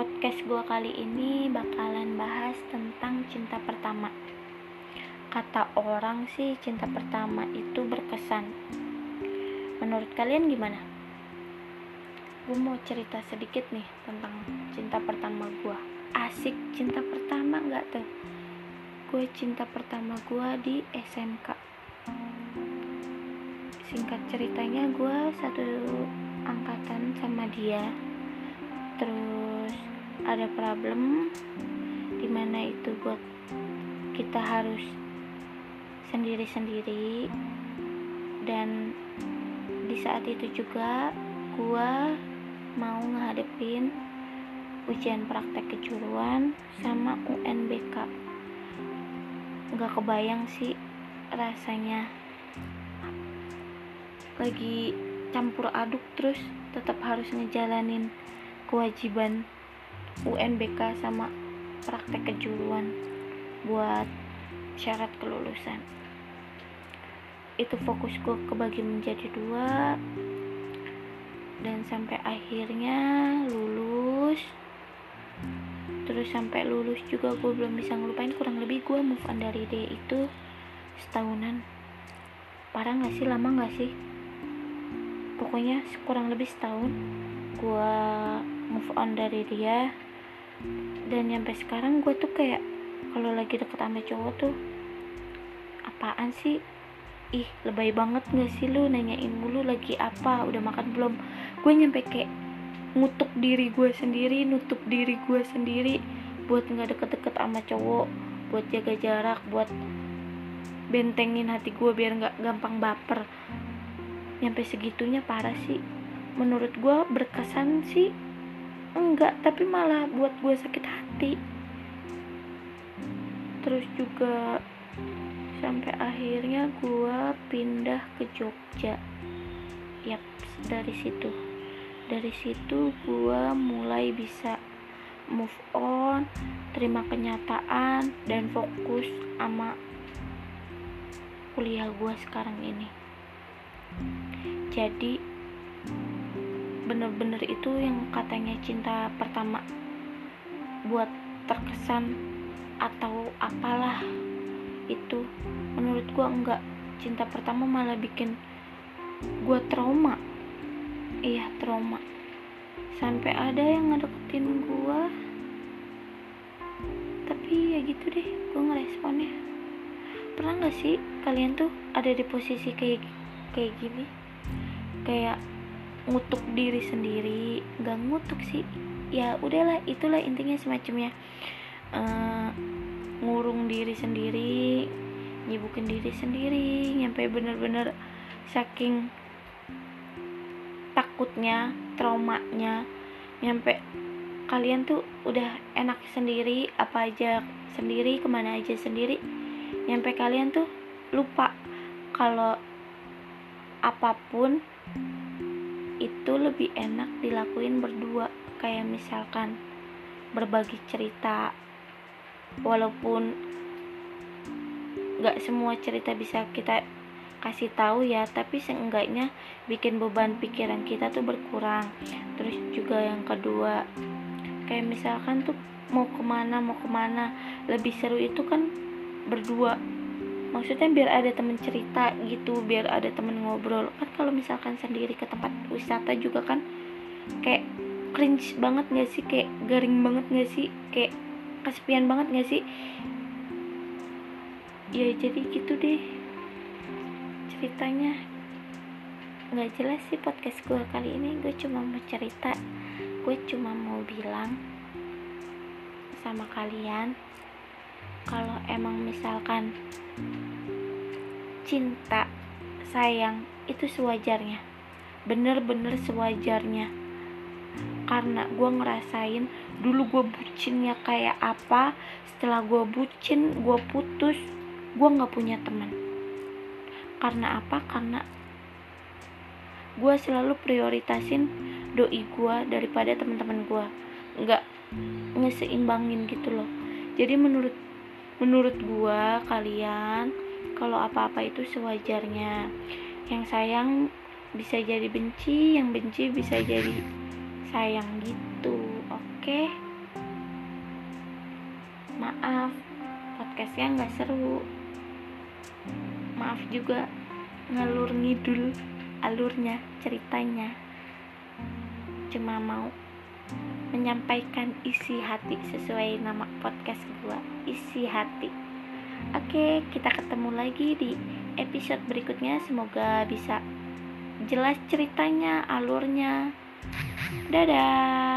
podcast gue kali ini bakalan bahas tentang cinta pertama. Kata orang sih cinta pertama itu berkesan. Menurut kalian gimana? Gue mau cerita sedikit nih tentang cinta pertama gue. Asik cinta pertama nggak tuh? Gue cinta pertama gue di SMK. Singkat ceritanya gue satu angkatan sama dia terus ada problem di mana itu buat kita harus sendiri-sendiri. Dan di saat itu juga gua mau ngadepin ujian praktek kejuruan sama UNBK nggak kebayang sih rasanya. Lagi campur aduk terus tetap harus ngejalanin kewajiban UNBK sama praktek kejuruan buat syarat kelulusan. Itu fokus gue kebagi menjadi dua dan sampai akhirnya lulus. Terus sampai lulus juga gue belum bisa ngelupain kurang lebih gue move on dari dia itu setahunan. Parah gak sih? Lama gak sih? Pokoknya kurang lebih setahun gue move on dari dia. Dan sampai sekarang gue tuh kayak kalau lagi deket sama cowok tuh apaan sih? Ih lebay banget gak sih lu? Nanyain mulu lagi apa? Udah makan belum? Gue nyampe kayak ngutuk diri gue sendiri nutup diri gue sendiri buat nggak deket-deket sama cowok buat jaga jarak buat bentengin hati gue biar nggak gampang baper. Nyampe segitunya parah sih. Menurut gue berkesan sih enggak tapi malah buat gue sakit hati. Terus juga sampai akhirnya gue pindah ke Jogja. Yap dari situ. Dari situ gue mulai bisa move on terima kenyataan dan fokus sama kuliah gue sekarang ini. Jadi bener-bener itu yang katanya cinta pertama buat terkesan atau apalah itu. Menurut gua enggak. Cinta pertama malah bikin gua trauma. Iya trauma. Sampai ada yang ngedeketin gua. Tapi ya gitu deh gua ngeresponnya. Pernah nggak sih kalian tuh ada di posisi kayak kayak gini? Kayak ngutuk diri sendiri nggak ngutuk sih. Ya udahlah itulah intinya semacamnya. Uh, ngurung diri sendiri nyibukin diri sendiri nyampe bener-bener saking takutnya traumanya nyampe kalian tuh udah enak sendiri apa aja sendiri ke mana aja sendiri nyampe kalian tuh lupa kalau apa pun itu lebih enak dilakuin berdua kayak misalkan berbagi cerita. Walaupun gak semua cerita bisa kita kasih tahu ya tapi seenggaknya bikin beban pikiran kita tuh berkurang. Terus juga yang kedua kayak misalkan tuh mau ke mana mau ke mana lebih seru itu kan berdua maksudnya biar ada temen cerita gitu biar ada temen ngobrol. Kan kalau misalkan sendiri ke tempat wisata juga kan kayak cringe banget gak sih? Kayak garing banget gak sih? Kayak kesepian banget gak sih? Ya jadi gitu deh. Ceritanya. Nggak jelas sih podcast gue kali ini. Gue cuma mau cerita. Gue cuma mau bilang sama kalian kalau emang misalkan cinta sayang itu sewajarnya. Bener-bener sewajarnya. Karena gue ngerasain dulu gue bucinnya kayak apa setelah gue bucin gue putus gue nggak punya teman. Karena apa? Karena gue selalu prioritasin doi gue daripada teman-teman gue nggak ngeseimbangin gitu loh. Jadi menurut menurut gue kalian kalau apa-apa itu sewajarnya. Yang sayang bisa jadi benci yang benci bisa jadi sayang gitu oke? Okay? maaf podcastnya nggak seru. Maaf juga ngalur ngidul alurnya ceritanya. Cuma mau menyampaikan isi hati sesuai nama podcast gua isi hati. Oke kita ketemu lagi di episode berikutnya. Semoga bisa jelas ceritanya alurnya. Dadah